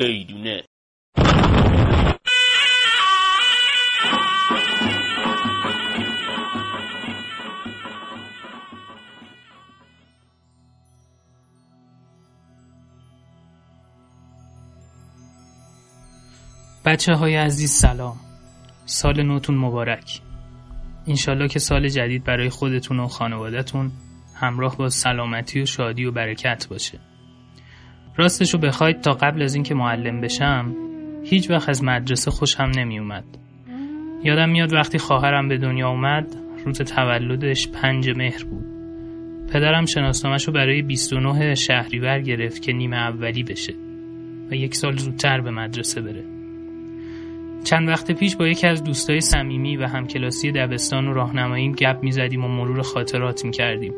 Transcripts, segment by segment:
ایدونه بچه های عزیز سلام. سال نوتون مبارک. انشالله که سال جدید برای خودتون و خانوادهتون همراه با سلامتی و شادی و برکت باشه. راستشو بخواید تا قبل از اینکه معلم بشم هیچ وقت از مدرسه خوشم نمی اومد یادم میاد وقتی خواهرم به دنیا اومد روز تولدش پنج مهر بود. پدرم شناسنامهش رو برای 29 شهریور گرفت که نیمه اولی بشه و یک سال زودتر به مدرسه بره. چند وقت پیش با یکی از دوستای صمیمی و همکلاسی دبستان و راهنماییم گپ می‌زدیم و مرور خاطرات می‌کردیم.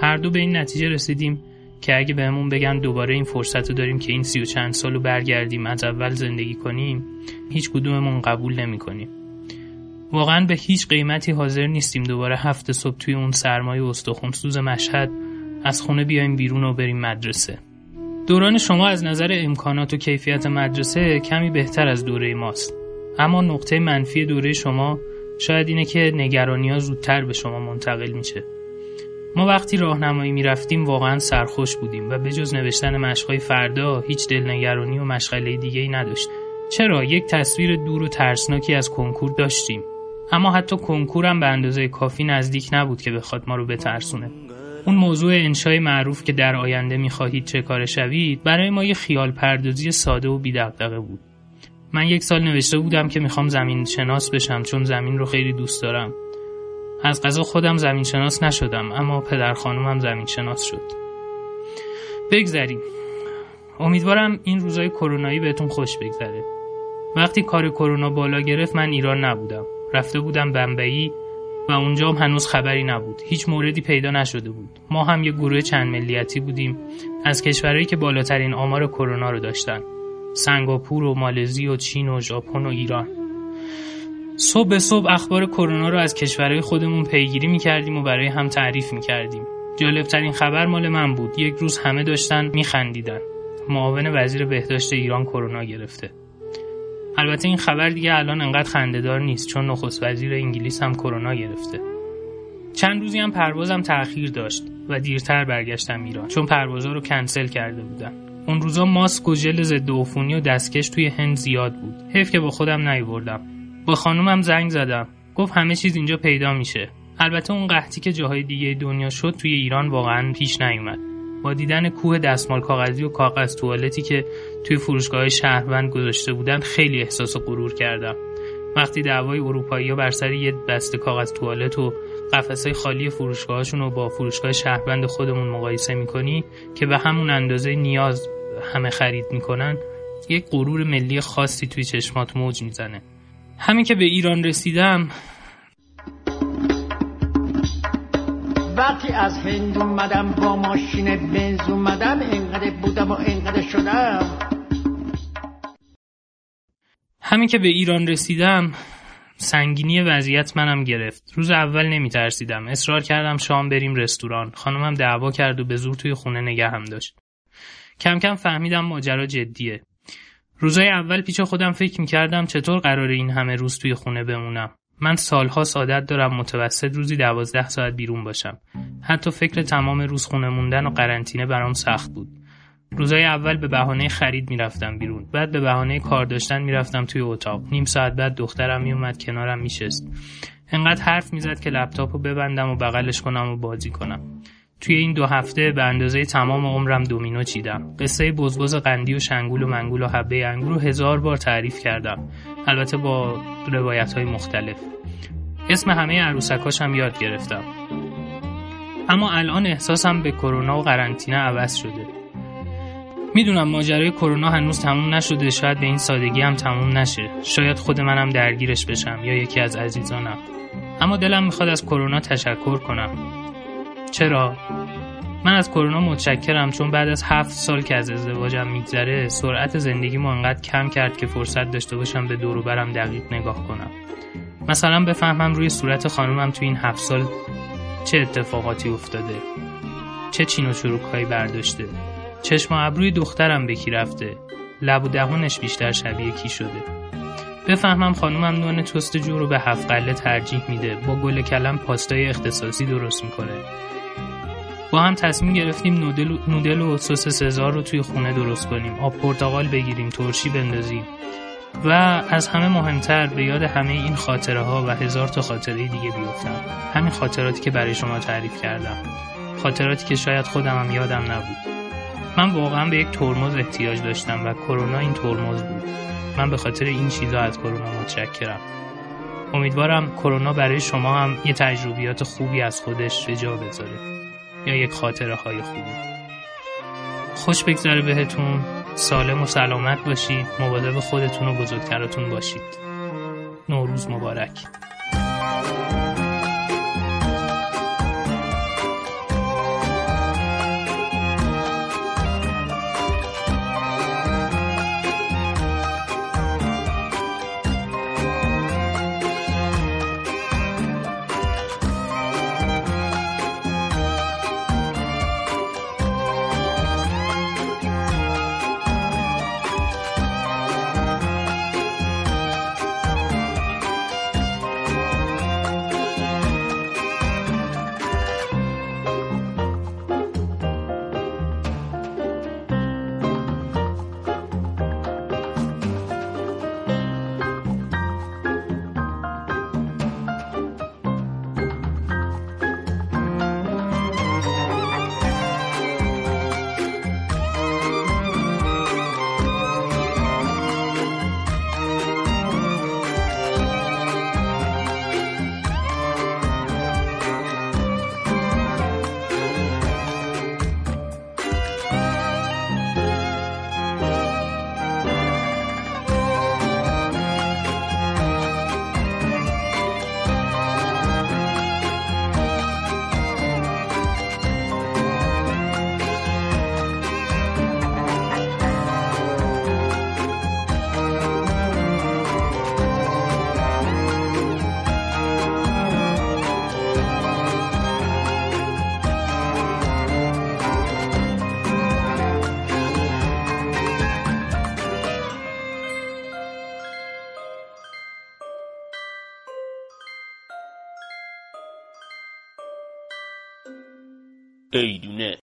هر دو به این نتیجه رسیدیم که اگه بهمون بگن دوباره این فرصت رو داریم که این سی و چند سال رو برگردیم از اول زندگی کنیم هیچ کدوممون قبول نمی کنیم. واقعا به هیچ قیمتی حاضر نیستیم دوباره هفت صبح توی اون سرمایه استخونسوز مشهد از خونه بیایم بیرون و بریم مدرسه. دوران شما از نظر امکانات و کیفیت مدرسه کمی بهتر از دوره ماست. اما نقطه منفی دوره شما شاید اینه که نگرانی ها زودتر به شما منتقل میشه. ما وقتی راهنمایی می‌رفتیم واقعا سرخوش بودیم و به جز نوشتن مشقای فردا هیچ دلنگرانی و مشغله دیگه ای نداشت. چرا؟ یک تصویر دور و ترسناکی از کنکور داشتیم. اما حتی کنکورم به اندازه کافی نزدیک نبود که بخواد ما رو بترسونه. اون موضوع انشای معروف که در آینده می‌خواهید چه کار شوید برای ما یه خیال پردازی ساده و بیدقدقه بود. من یک سال نوشته بودم که می‌خوام زمین شناس بشم چون زمین رو خیلی دوست دارم. از غذا خودم زمین شناس نشدم اما پدر خانومم زمین شناس شد. بگذریم. امیدوارم این روزای کرونایی بهتون خوش بگذره. وقتی کار کرونا بالا گرفت من ایران نبودم. رفته بودم بمبئی و اونجا هم هنوز خبری نبود. هیچ موردی پیدا نشده بود. ما هم یه گروه چند ملیتی بودیم از کشورهایی که بالاترین آمار کرونا رو داشتن. سنگاپور و مالزی و چین و ژاپن و ایران. صبح به صبح اخبار کرونا رو از کشورهای خودمون پیگیری می‌کردیم و برای هم تعریف می‌کردیم. جالبترین خبر مال من بود. یک روز همه داشتن میخندیدن. معاون وزیر بهداشت ایران کرونا گرفته. البته این خبر دیگه الان انقدر خندهدار نیست چون نخست وزیر انگلیس هم کرونا گرفته. چند روزی هم پروازم تأخیر داشت و دیرتر برگشتم ایران چون پروازها رو کنسل کرده بودن. اون روزا ماسک و ژل ضد عفونی و دستکش توی هند زیاد بود. حیف که با خودم نیوردم با خانومم زنگ زدم. گفت همه چیز اینجا پیدا میشه. البته اون قحطی که جاهای دیگه دنیا شد توی ایران واقعا پیش نیومد. با دیدن کوه دستمال کاغذی و کاغذ توالتی که توی فروشگاه شهروند گذاشته بودن خیلی احساس غرور کردم. وقتی دعوای اروپایی بر سر یه بسته کاغذ توالت و قفسه خالی فروشگاهاشون رو با فروشگاه شهروند خودمون مقایسه می‌کنی که به همون اندازه نیاز همه خرید می‌کنن یک غرور ملی خاصی توی چشمات موج می‌زنه. همین که به ایران رسیدم. وقتی از هند اومدم با ماشین بنز اومدم اینقدر بودم و اینقدر شدم. همین که به ایران رسیدم سنگینی وضعیت منم گرفت. روز اول نمی ترسیدم اصرار کردم شام بریم رستوران. خانمم دعوا کرد و به زور توی خونه نگه هم داشت. کم کم فهمیدم ماجرا جدیه. روزای اول پیش خودم فکر می‌کردم چطور قرار این همه روز توی خونه بمونم. من سالها عادت دارم متوسط روزی دوازده ساعت بیرون باشم. حتی فکر تمام روز خونه موندن و قرنطینه برام سخت بود. روزای اول به بهانه خرید می‌رفتم بیرون. بعد به بهانه کار داشتن می‌رفتم توی اتاق. نیم ساعت بعد دخترم میومد کنارم میشست. انقدر حرف می‌زد که لپتاپ رو ببندم و بغلش کنم و بازی کنم. توی این دو هفته به اندازه تمام عمرم دومینو چیدم. قصه بزبز قندی و شنگول و منگول و حبه انگور رو هزار بار تعریف کردم. البته با روایت های مختلف. اسم همه عروسکاش هم یاد گرفتم. اما الان احساسم به کرونا و قرنطینه عوض شده. می‌دونم ماجرای کرونا هنوز تموم نشده شاید به این سادگی هم تموم نشه. شاید خود منم درگیرش بشم یا یکی از عزیزانم. اما دلم می‌خواد از کرونا تشکر کنم. چرا؟ من از کرونا متشکرم چون بعد از هفت سال که از ازدواجم میگذره سرعت زندگیمو انقدر کم کرد که فرصت داشته باشم به دور برم دقیق نگاه کنم. مثلا بفهمم روی صورت خانومم تو این هفت سال چه اتفاقاتی افتاده. چه چین و چروک هایی برداشته. چشم و ابروی دخترم بکی رفته. لب و دهونش بیشتر شبیه کی شده. بفهمم خانومم نون توست جو رو به هفت قله ترجیح میده. با گل کلم پاستای اختصاصی درست می‌کنه. با هم تصمیم گرفتیم نودل, نودل و سس سزار رو توی خونه درست کنیم. آب پرتقال بگیریم ترشی بندازیم. و از همه مهمتر به یاد همه این خاطره ها و هزار تا خاطره دیگه بیفتم. همین خاطراتی که برای شما تعریف کردم. خاطراتی که شاید خودم هم یادم نبود. من واقعا به یک ترمز احتیاج داشتم و کرونا این ترمز بود. من به خاطر این چیزا از کرونا متشکرم. امیدوارم کرونا برای شما هم یه تجربیات خوبی از خودش به جا بذاره. یا یک خاطره های خوبی. خوش بگذره بهتون. سالم و سلامت باشید. مواظب خودتون و بزرگتراتون باشید. نوروز مبارک. ایدونه